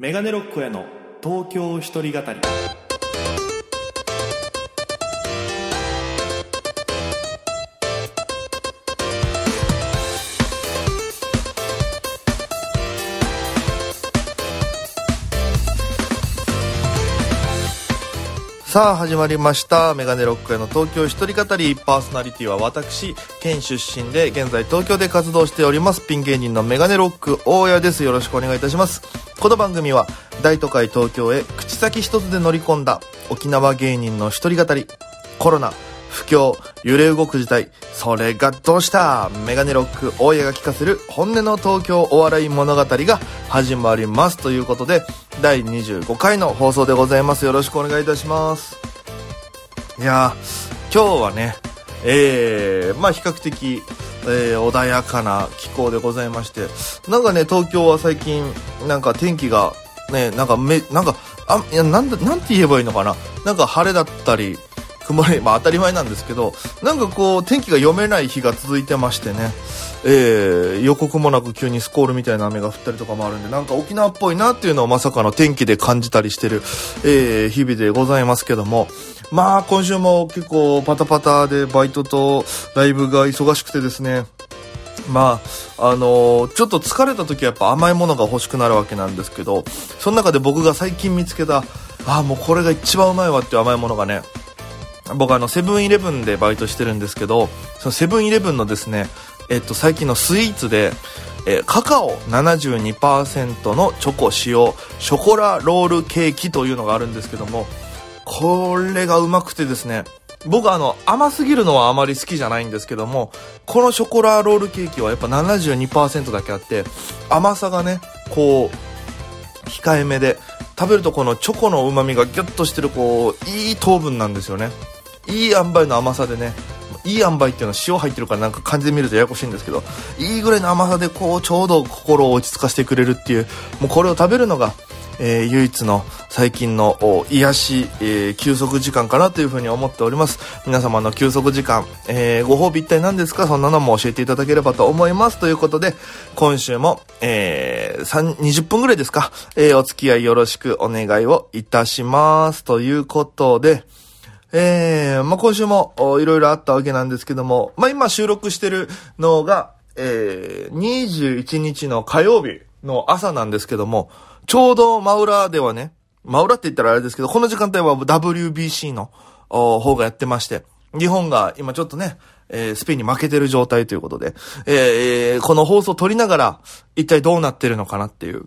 メガネロックへの東京一人語り。さあ始まりました。メガネロックへの東京一人語り。パーソナリティは私県出身で現在東京で活動しております。ピン芸人のメガネロック大家です。よろしくお願いいたします。この番組は大都会東京へ口先一つで乗り込んだ沖縄芸人の一人語り。コロナ不況揺れ動く事態。それがどうした？メガネロック大家が聞かせる本音の東京お笑い物語が始まりますということで第25回の放送でございます。よろしくお願いいたします。いやー今日はねえー、まあ比較的、えー、穏やかな気候でございましてなんかね東京は最近なんか天気がねなんかめなんかあいやなんだなんて言えばいいのかな。なんか晴れだったり曇り、まあ当たり前なんですけど、なんかこう、天気が読めない日が続いてましてね、えー、予告もなく急にスコールみたいな雨が降ったりとかもあるんで、なんか沖縄っぽいなっていうのをまさかの天気で感じたりしてる、えー、日々でございますけども、まあ今週も結構パタパタでバイトとライブが忙しくてですね、まあ、あのー、ちょっと疲れた時はやっぱ甘いものが欲しくなるわけなんですけど、その中で僕が最近見つけた、ああ、もうこれが一番うまいわっていう甘いものがね、僕あの、セブンイレブンでバイトしてるんですけど、そのセブンイレブンのですね、えっと、最近のスイーツで、えー、カカオ72%のチョコ使用、ショコラロールケーキというのがあるんですけども、これがうまくてですね、僕あの、甘すぎるのはあまり好きじゃないんですけども、このショコラロールケーキはやっぱ72%だけあって、甘さがね、こう、控えめで、食べるとこのチョコの旨味がギュッとしてるこう、いい糖分なんですよね。いい塩梅の甘さでねいい塩梅っていうのは塩入ってるからなんか感じで見るとややこしいんですけどいいぐらいの甘さでこうちょうど心を落ち着かせてくれるっていうもうこれを食べるのが、えー、唯一の最近の癒し、えー、休息時間かなというふうに思っております。皆様の休息時間、えー、ご褒美一体何ですか？そんなのも教えていただければと思います。ということで今週も、えー、20分ぐらいですか、えー、お付き合いよろしくお願いをいたします。ということでえー、まあ、今週もいろいろあったわけなんですけども、まあ、今収録してるのが、えー、21日の火曜日の朝なんですけども、ちょうど真裏ではね、真裏って言ったらあれですけど、この時間帯は WBC の方がやってまして、日本が今ちょっとね、えー、スペインに負けてる状態ということで、えー、この放送を撮りながら、一体どうなってるのかなっていう、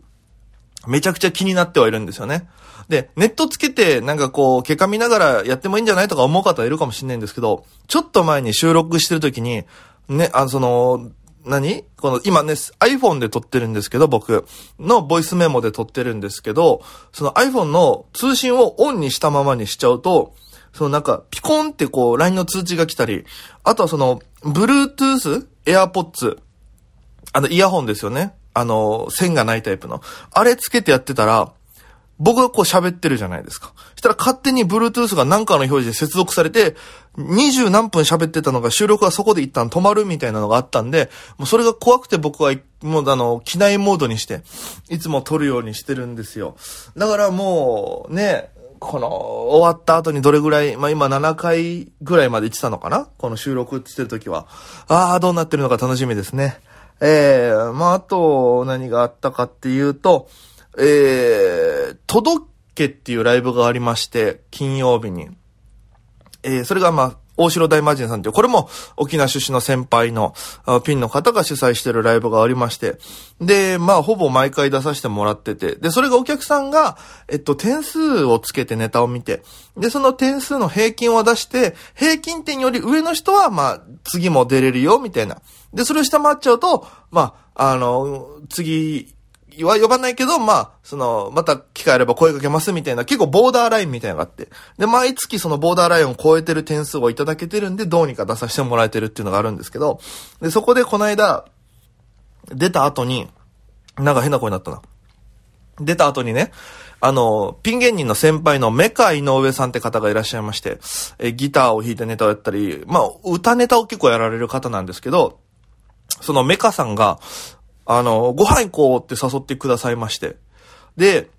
めちゃくちゃ気になってはいるんですよね。で、ネットつけて、なんかこう、結果見ながらやってもいいんじゃないとか思う方いるかもしれないんですけど、ちょっと前に収録してる時に、ね、あの、その、何？この、今ね、iPhone で撮ってるんですけど、僕のボイスメモで撮ってるんですけど、その iPhone の通信をオンにしたままにしちゃうと、そのなんか、ピコンってこう、LINE の通知が来たり、あとはその、Bluetooth、AirPods、あの、イヤホンですよね。あの、線がないタイプの。あれつけてやってたら、僕がこう喋ってるじゃないですか。したら勝手に Bluetooth が何かの表示で接続されて、二十何分喋ってたのが収録がそこで一旦止まるみたいなのがあったんで、もうそれが怖くて僕はもうあの、機内モードにして、いつも撮るようにしてるんですよ。だからもう、ね、この、終わった後にどれぐらい、まあ今7回ぐらいまで行ってたのかな？この収録してる時は。ああ、どうなってるのか楽しみですね。ええー、まああと、何があったかっていうと、えー、届けっていうライブがありまして、金曜日に。えー、それがまあ、大城大魔神さんっていう、これも沖縄出身の先輩のピンの方が主催してるライブがありまして、で、まあ、ほぼ毎回出させてもらってて、で、それがお客さんが、えっと、点数をつけてネタを見て、で、その点数の平均を出して、平均点より上の人は、まあ、次も出れるよ、みたいな。で、それを下回っちゃうと、まあ、あの、次、は呼ばないけど、まあ、その、また機会あれば声かけますみたいな、結構ボーダーラインみたいなのがあって。で、毎月そのボーダーラインを超えてる点数をいただけてるんで、どうにか出させてもらえてるっていうのがあるんですけど、で、そこでこの間、出た後に、なんか変な声になったな。出た後にね、あの、ピン芸人の先輩のメカ井上さんって方がいらっしゃいまして、え、ギターを弾いてネタをやったり、まあ、歌ネタを結構やられる方なんですけど、そのメカさんが、あの、ご飯行こうって誘ってくださいまして。で、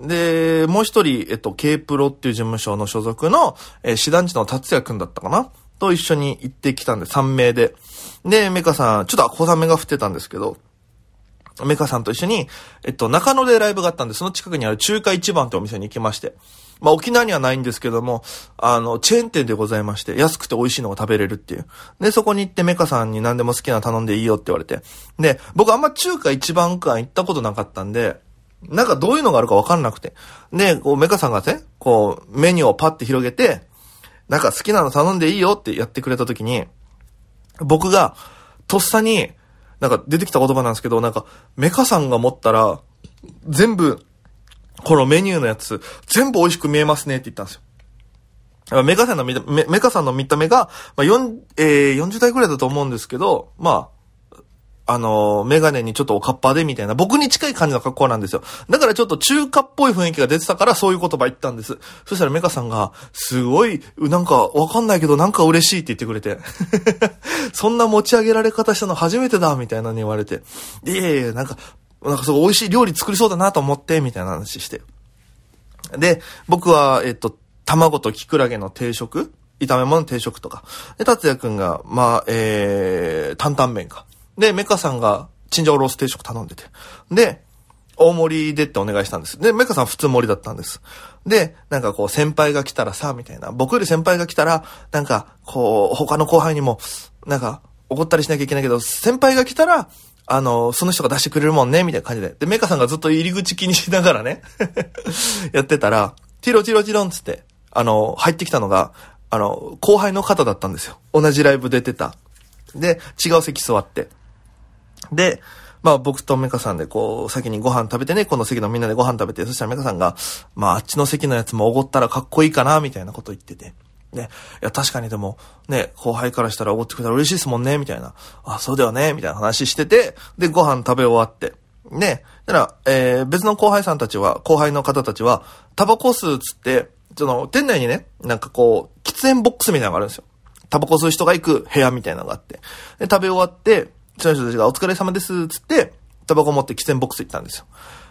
で、もう一人、えっと、K プロっていう事務所の所属の、えー、師団地の達也くんだったかな？と一緒に行ってきたんで、3名で。で、メカさん、ちょっと小雨が降ってたんですけど、メカさんと一緒に、えっと、中野でライブがあったんで、その近くにある中華一番ってお店に行きまして。まあ、沖縄にはないんですけども、あの、チェーン店でございまして、安くて美味しいのが食べれるっていう。で、そこに行ってメカさんに何でも好きなの頼んでいいよって言われて。で、僕あんま中華一番館行ったことなかったんで、なんかどういうのがあるかわかんなくて。で、こう、メカさんがね、こう、メニューをパッて広げて、なんか好きなの頼んでいいよってやってくれた時に、僕が、とっさに、なんか出てきた言葉なんですけど、なんか、メカさんが持ったら、全部、このメニューのやつ、全部美味しく見えますねって言ったんですよ。メカさんの見た、メメカさんの見た目が、まあ、4、えー、40代くらいだと思うんですけど、まあ、あの、メガネにちょっとおかっぱでみたいな、僕に近い感じの格好なんですよ。だからちょっと中華っぽい雰囲気が出てたからそういう言葉言ったんです。そしたらメカさんが、すごい、なんかわかんないけどなんか嬉しいって言ってくれて。そんな持ち上げられ方したの初めてだみたいなに言われて。いやいやなんか、なんかすごい美味しい料理作りそうだなと思って、みたいな話して。で、僕は、えっと、卵とキクラゲの定食？炒め物定食とか。で、達也くんが、まあ、えー、担々麺か。で、メカさんが、チンジャオロース定食頼んでて。で、大盛りでってお願いしたんです。で、メカさん普通盛りだったんです。で、なんかこう、先輩が来たらさ、みたいな。僕より先輩が来たら、なんか、こう、他の後輩にも、なんか、怒ったりしなきゃいけないけど、先輩が来たら、あの、その人が出してくれるもんね、みたいな感じで。で、メカさんがずっと入り口気にしながらね やってたら、チロチロチロンつって、あの、入ってきたのが、あの、後輩の方だったんですよ。同じライブ出てた。で、違う席座って。で、まあ僕とメカさんでこう、先にご飯食べてね、この席のみんなでご飯食べて、そしたらメカさんが、まああっちの席のやつもおごったらかっこいいかな、みたいなこと言ってて。ね、いや確かにでも、ね、後輩からしたらおごってくれたら嬉しいですもんね、みたいな。あ、そうだよね、みたいな話してて、で、ご飯食べ終わって。ね、だから、えー、別の後輩さんたちは、後輩の方たちは、タバコ吸うつって、その、店内にね、なんかこう、喫煙ボックスみたいなのがあるんですよ。タバコ吸う人が行く部屋みたいなのがあって。で、食べ終わって、その人たちがお疲れ様です、つって、タバコ持って喫煙ボックス行ったんですよ。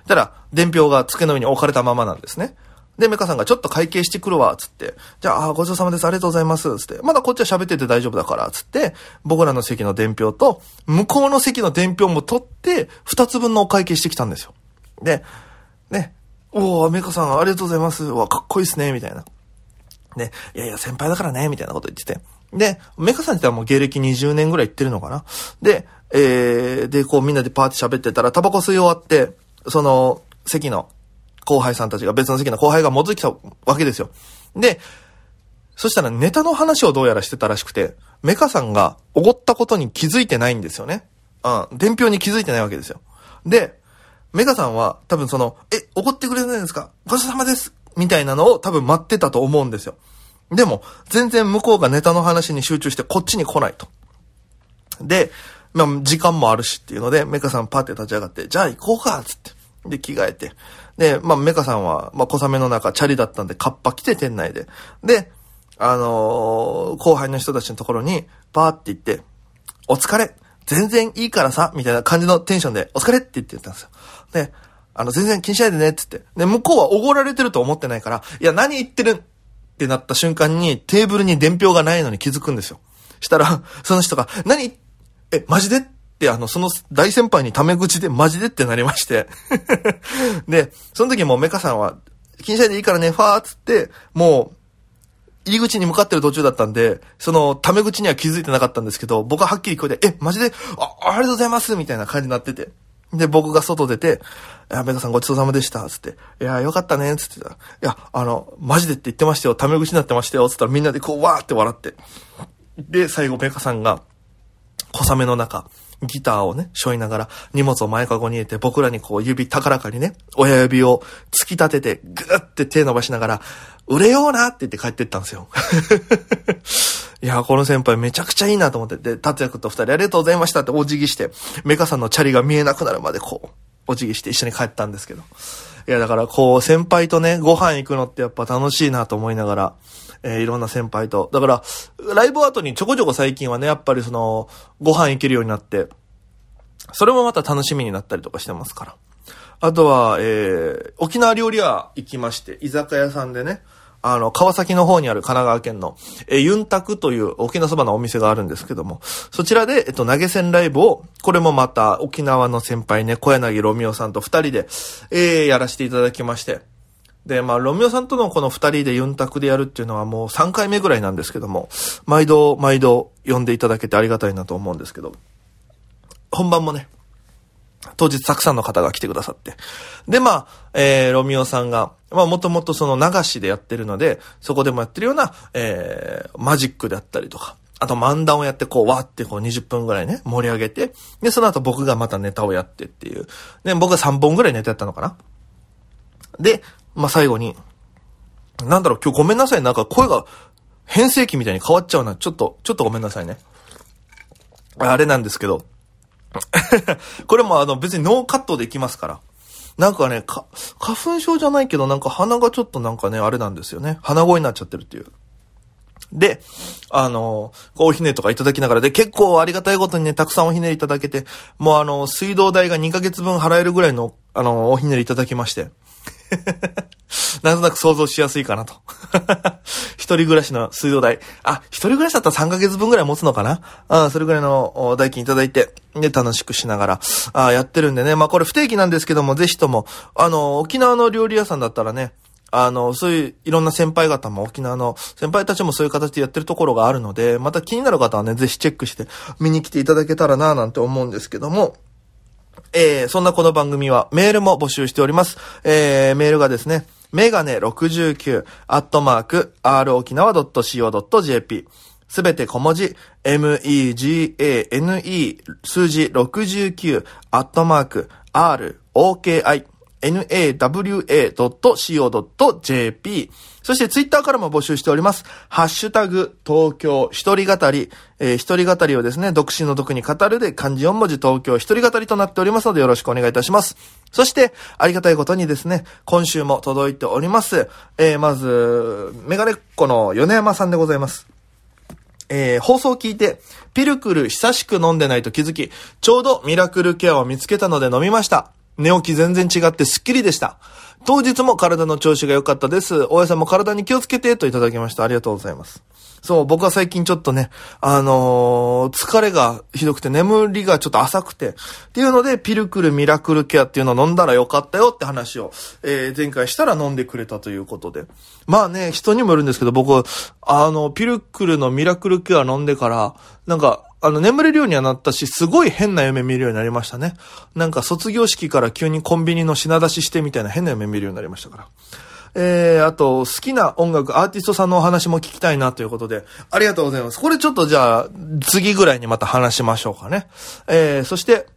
たら、伝票が机の上に置かれたままなんですね。で、メカさんがちょっと会計してくるわ、つって。じゃあ、ごちそうさまです、ありがとうございます、つって。まだこっちは喋ってて大丈夫だから、つって、僕らの席の伝票と、向こうの席の伝票も取って、二つ分のお会計してきたんですよ。で、ね、おー、メカさんありがとうございます。わ、かっこいいっすね、みたいな。ね、いやいや、先輩だからね、みたいなこと言ってて。で、メカさんってはもう芸歴20年ぐらい行ってるのかなで、えー、で、こうみんなでパーティー喋ってたら、タバコ吸い終わって、その、席の後輩さんたちが、別の席の後輩が戻ってきたわけですよ。で、そしたらネタの話をどうやらしてたらしくて、メカさんがおごったことに気づいてないんですよね。うん、伝票に気づいてないわけですよ。で、メカさんは多分その、え、おごってくれないんですか？ごちそうさまですみたいなのを多分待ってたと思うんですよ。でも、全然向こうがネタの話に集中してこっちに来ないと。で、まあ、時間もあるしっていうので、メカさんパって立ち上がって、じゃあ行こうかつって。で、着替えて。で、まあ、メカさんは、まあ、小雨の中、チャリだったんで、カッパ着て店内で。で、あのー、後輩の人たちのところに、パーって言って、お疲れ全然いいからさみたいな感じのテンションで、お疲れって言ってたんですよ。で、あの、全然気にしないでねっつって。で、向こうはおごられてると思ってないから、いや、何言ってるってなった瞬間にテーブルに伝票がないのに気づくんですよ。したら、その人が、何え、マジでってあの、その大先輩にタメ口でマジでってなりまして で、その時もメカさんは、気にしないでいいからね、ファーっつって、もう、入り口に向かってる途中だったんで、その、タメ口には気づいてなかったんですけど、僕ははっきり聞こえて、え、マジで？あ、ありがとうございますみたいな感じになってて。で、僕が外出て、いや、メカさんごちそうさまでした、つって。いや、よかったね、つってた。いや、あの、マジでって言ってましたよ、タメ口になってましたよ、つったらみんなでこう、わーって笑って。で、最後メカさんが、小雨の中、ギターをね、背負いながら、荷物を前かごに入れて、僕らにこう指高らかにね、親指を突き立てて、ぐーって手伸ばしながら、売れようなって言って帰ってったんですよ。いや、この先輩めちゃくちゃいいなと思って、で、達也くんと二人ありがとうございましたってお辞儀して、メカさんのチャリが見えなくなるまでこう、お辞儀して一緒に帰ったんですけど。いや、だからこう、先輩とね、ご飯行くのってやっぱ楽しいなと思いながら、えー、いろんな先輩と。だから、ライブ後にちょこちょこ最近はね、やっぱりその、ご飯行けるようになって、それもまた楽しみになったりとかしてますから。あとは、えー、沖縄料理屋行きまして、居酒屋さんでね、あの、川崎の方にある神奈川県の、えー、ユンタクという沖縄そばのお店があるんですけども、そちらで、えっと、投げ銭ライブを、これもまた沖縄の先輩ね、小柳ロミオさんと二人で、えー、やらせていただきまして、で、まあ、ロミオさんとのこの二人でユンタクでやるっていうのはもう3回目ぐらいなんですけども、毎度、毎度呼んでいただけてありがたいなと思うんですけど、本番もね、当日たくさんの方が来てくださって。で、まあ、えー、ロミオさんが、まあ、もともとその流しでやってるので、そこでもやってるような、えー、マジックであったりとか、あと漫談をやって、こう、わーってこう20分ぐらいね、盛り上げて、で、その後僕がまたネタをやってっていう。で、僕が3本ぐらいネタやったのかな。で、まあ、最後に、なんだろう、今日ごめんなさい。なんか声が変声期みたいに変わっちゃうな。ちょっと、ちょっとごめんなさいね。あれなんですけど、これもあの別にノーカットでいきますから。なんかね、か、花粉症じゃないけど、なんか鼻がちょっとなんかね、あれなんですよね。鼻声になっちゃってるっていう。で、あの、おひねとかいただきながらで、結構ありがたいことにね、たくさんおひねりいただけて、もうあの、水道代が2ヶ月分払えるぐらいの、あの、おひねりいただきまして。なんとなく想像しやすいかなと。一人暮らしの水道代。あ、一人暮らしだったら3ヶ月分ぐらい持つのかな？あそれぐらいの代金いただいて、で、楽しくしながら、あやってるんでね。まあこれ不定期なんですけども、ぜひとも、あの、沖縄の料理屋さんだったらね、あの、そういういろんな先輩方も沖縄の先輩たちもそういう形でやってるところがあるので、また気になる方はね、ぜひチェックして見に来ていただけたらななんて思うんですけども、えー、そんなこの番組はメールも募集しております。えー、メールがですね、メガネ69、アットマーク、r 沖縄 .co.jp。すべて小文字、megane 数字69、アットマーク、r, oki, nawa.co.jp。そしてツイッターからも募集しております。ハッシュタグ、東京一人語り。えー、一人語りをですね、独身の毒に語るで漢字4文字東京一人語りとなっておりますのでよろしくお願いいたします。そして、ありがたいことにですね、今週も届いております。えー、まず、メガネっ子の米山さんでございます。えー、放送を聞いて、ピルクル久しく飲んでないと気づき、ちょうどミラクルケアを見つけたので飲みました。寝起き全然違ってスッキリでした。当日も体の調子が良かったです。大家さんも体に気をつけてといただきました。ありがとうございます。そう、僕は最近ちょっとね、あのー疲れがひどくて眠りがちょっと浅くて、っていうので、ピルクルミラクルケアっていうのを飲んだらよかったよって話を、えー前回したら飲んでくれたということで。まあね、人にもよるんですけど、僕、あの、ピルクルのミラクルケア飲んでから、なんか、あの、眠れるようにはなったし、すごい変な夢見るようになりましたね。なんか、卒業式から急にコンビニの品出ししてみたいな変な夢見るようになりましたから。えー、あと、好きな音楽、アーティストさんのお話も聞きたいなということで、ありがとうございます。これちょっとじゃあ、次ぐらいにまた話しましょうかね。えー、そして、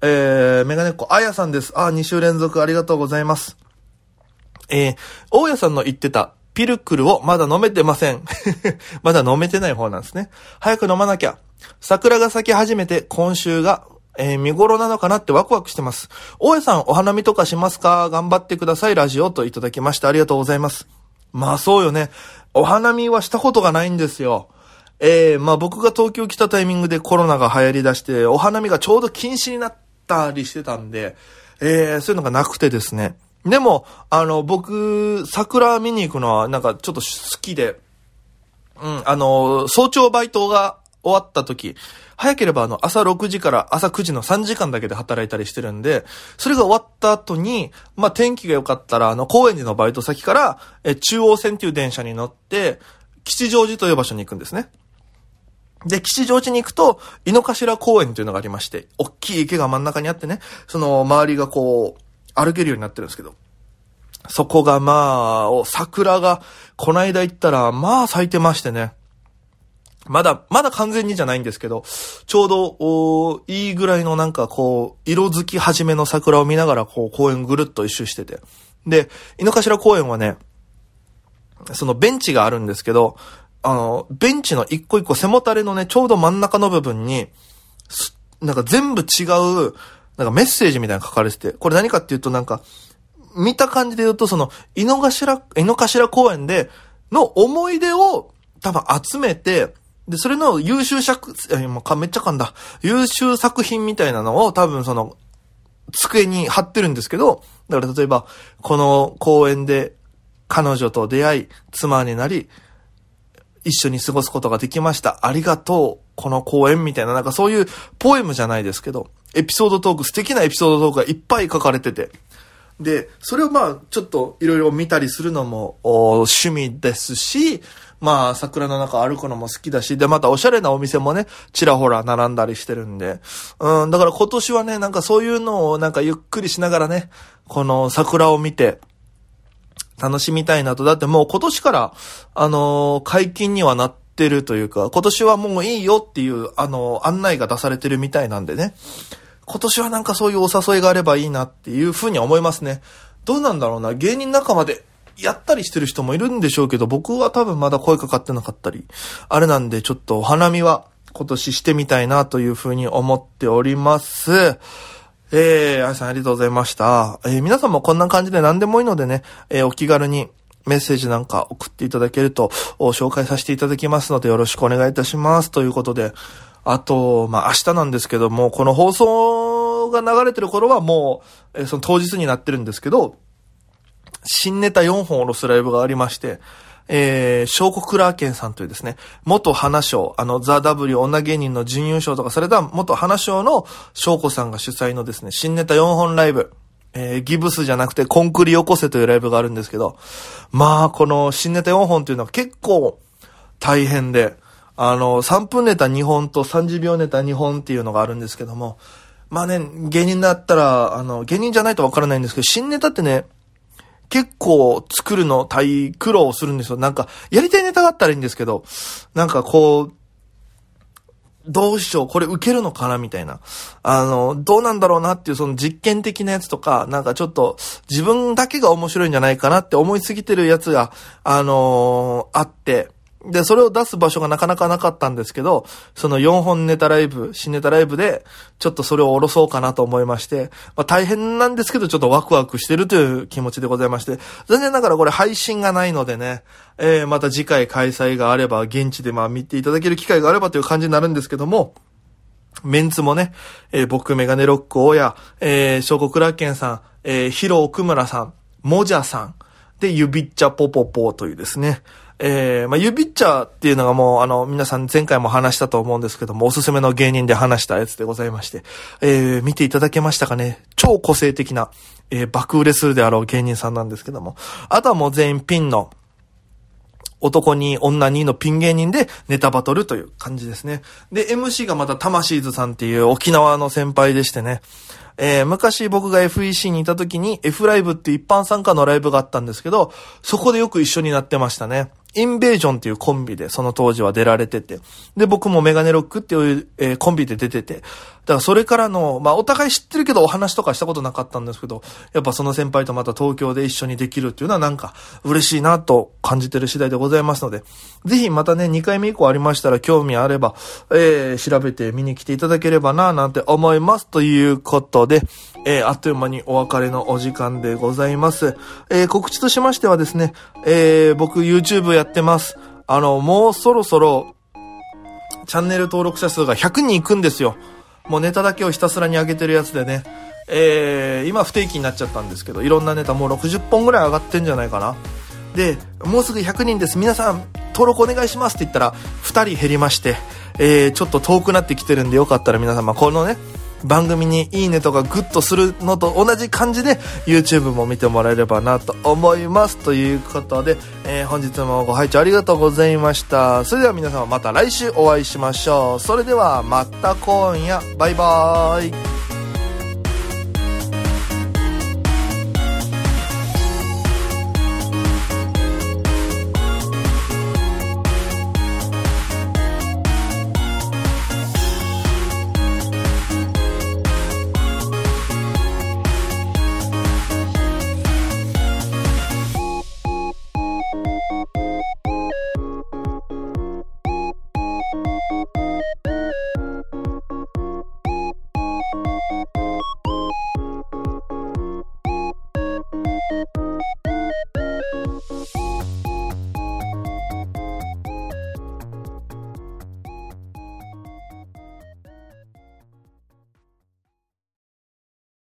えー、メガネっ子、あやさんです。あ、2週連続ありがとうございます。えー、大家さんの言ってた、ピルクルをまだ飲めてません。まだ飲めてない方なんですね。早く飲まなきゃ。桜が咲き始めて今週が、えー見頃なのかなってワクワクしてます。大家さんお花見とかしますか？頑張ってください。ラジオといただきましてありがとうございます。まあそうよね。お花見はしたことがないんですよ。えー、まあ僕が東京来たタイミングでコロナが流行り出して、お花見がちょうど禁止になったりしてたんで、えー、そういうのがなくてですね。でも、あの、僕、桜見に行くのはなんかちょっと好きで、うん、あの、早朝バイトが終わった時、早ければあの、朝6時から朝9時の3時間だけで働いたりしてるんで、それが終わった後に、まあ、天気が良かったら、あの、高円寺のバイト先から、え、中央線っていう電車に乗って、吉祥寺という場所に行くんですね。で、吉祥寺に行くと、井の頭公園というのがありまして、大きい池が真ん中にあってね、その周りがこう、歩けるようになってるんですけど、そこがまあ、桜が、こないだ行ったら、まあ咲いてましてね。まだ、まだ完全にじゃないんですけど、ちょうど、おいいぐらいのなんかこう、色づき始めの桜を見ながら、こう、公園ぐるっと一周してて。で、井の頭公園はね、そのベンチがあるんですけど、あの、ベンチの一個一個背もたれのね、ちょうど真ん中の部分に、なんか全部違う、なんかメッセージみたいなの書かれてて、これ何かっていうとなんか、見た感じで言うと、その、井の頭、井の頭公園での思い出を多分集めて、で、それの優秀作、え、もうかめっちゃ噛んだ。優秀作品みたいなのを多分その、机に貼ってるんですけど、だから例えば、この公園で彼女と出会い、妻になり、一緒に過ごすことができました。ありがとう。この公演みたいな、なんかそういうポエムじゃないですけど、エピソードトーク、素敵なエピソードトークがいっぱい書かれてて。で、それをまあ、ちょっといろいろ見たりするのも趣味ですし、まあ、桜の中歩くのも好きだし、で、またおしゃれなお店もね、ちらほら並んだりしてるんで、うん、だから今年はね、なんかそういうのをなんかゆっくりしながらね、この桜を見て、楽しみたいなと。だってもう今年から、あのー、解禁にはなってるというか、今年はもういいよっていう、あのー、案内が出されてるみたいなんでね。今年はなんかそういうお誘いがあればいいなっていうふうに思いますね。どうなんだろうな。芸人仲間でやったりしてる人もいるんでしょうけど、僕は多分まだ声かかってなかったり、あれなんでちょっとお花見は今年してみたいなというふうに思っております。えー、あいさんありがとうございました。えー、皆さんもこんな感じで何でもいいのでね、えー、お気軽にメッセージなんか送っていただけると、紹介させていただきますのでよろしくお願いいたします。ということで、あと、まあ、明日なんですけども、この放送が流れてる頃はもう、えー、その当日になってるんですけど、新ネタ4本を下ろすライブがありまして、えー、小国クラーケンさんというですね、元花賞、あの、ザ・ W 女芸人の準優勝とかされた元花賞の翔子さんが主催のですね、新ネタ4本ライブ、えー、ギブスじゃなくてコンクリよこせというライブがあるんですけど、まあ、この新ネタ4本というのは結構大変で、あの、3分ネタ2本と30秒ネタ2本っていうのがあるんですけども、まあね、芸人だったら、あの、芸人じゃないとわからないんですけど、新ネタってね、結構作るの大苦労するんですよ。なんか、やりたいネタがあったらいいんですけど、なんかこう、どうしよう、これ受けるのかなみたいな。あの、どうなんだろうなっていうその実験的なやつとか、なんかちょっと自分だけが面白いんじゃないかなって思いすぎてるやつが、あのー、あって、で、それを出す場所がなかなかなかったんですけど、その4本ネタライブ、新ネタライブで、ちょっとそれを下ろそうかなと思いまして、まあ大変なんですけど、ちょっとワクワクしてるという気持ちでございまして、残念ながらこれ配信がないのでね、えー、また次回開催があれば、現地でまあ見ていただける機会があればという感じになるんですけども、メンツもね、えー、僕メガネロック大家、えー、小国楽ンさん、えー、ヒロ奥村さん、モジャさん、で、ユビッチャポポポというですね、えー、まあ、ユビッチャーっていうのがもう、あの、皆さん前回も話したと思うんですけども、おすすめの芸人で話したやつでございまして、えー、見ていただけましたかね？超個性的な、えー、爆売れするであろう芸人さんなんですけども、あとはもう全員ピンの、男に女にのピン芸人でネタバトルという感じですね。で、MC がまた魂図さんっていう沖縄の先輩でしてね、えー、昔僕が FEC にいた時に F ライブって一般参加のライブがあったんですけど、そこでよく一緒になってましたね。インベージョンっていうコンビでその当時は出られてて。で、僕もメガネロックっていう、えー、コンビで出てて。だからそれからの、まあお互い知ってるけどお話とかしたことなかったんですけど、やっぱその先輩とまた東京で一緒にできるっていうのはなんか嬉しいなと感じてる次第でございますので、ぜひまたね、2回目以降ありましたら興味あれば、えー、調べて見に来ていただければななんて思います。ということで、えー、あっという間にお別れのお時間でございます。えー、告知としましてはですね、えー、僕 YouTube やってます。あの、もうそろそろ、チャンネル登録者数が100人いくんですよ。もうネタだけをひたすらに上げてるやつでね。えー、今不定期になっちゃったんですけど、いろんなネタもう60本ぐらい上がってんじゃないかな。で、もうすぐ100人です。皆さん、登録お願いしますって言ったら、2人減りまして、えー、ちょっと遠くなってきてるんでよかったら皆様、このね、番組にいいねとかグッとするのと同じ感じで YouTube も見てもらえればなと思います。ということで、えー、本日もご拝聴ありがとうございました。それでは皆様また来週お会いしましょう。それではまた今夜、バイバーイ。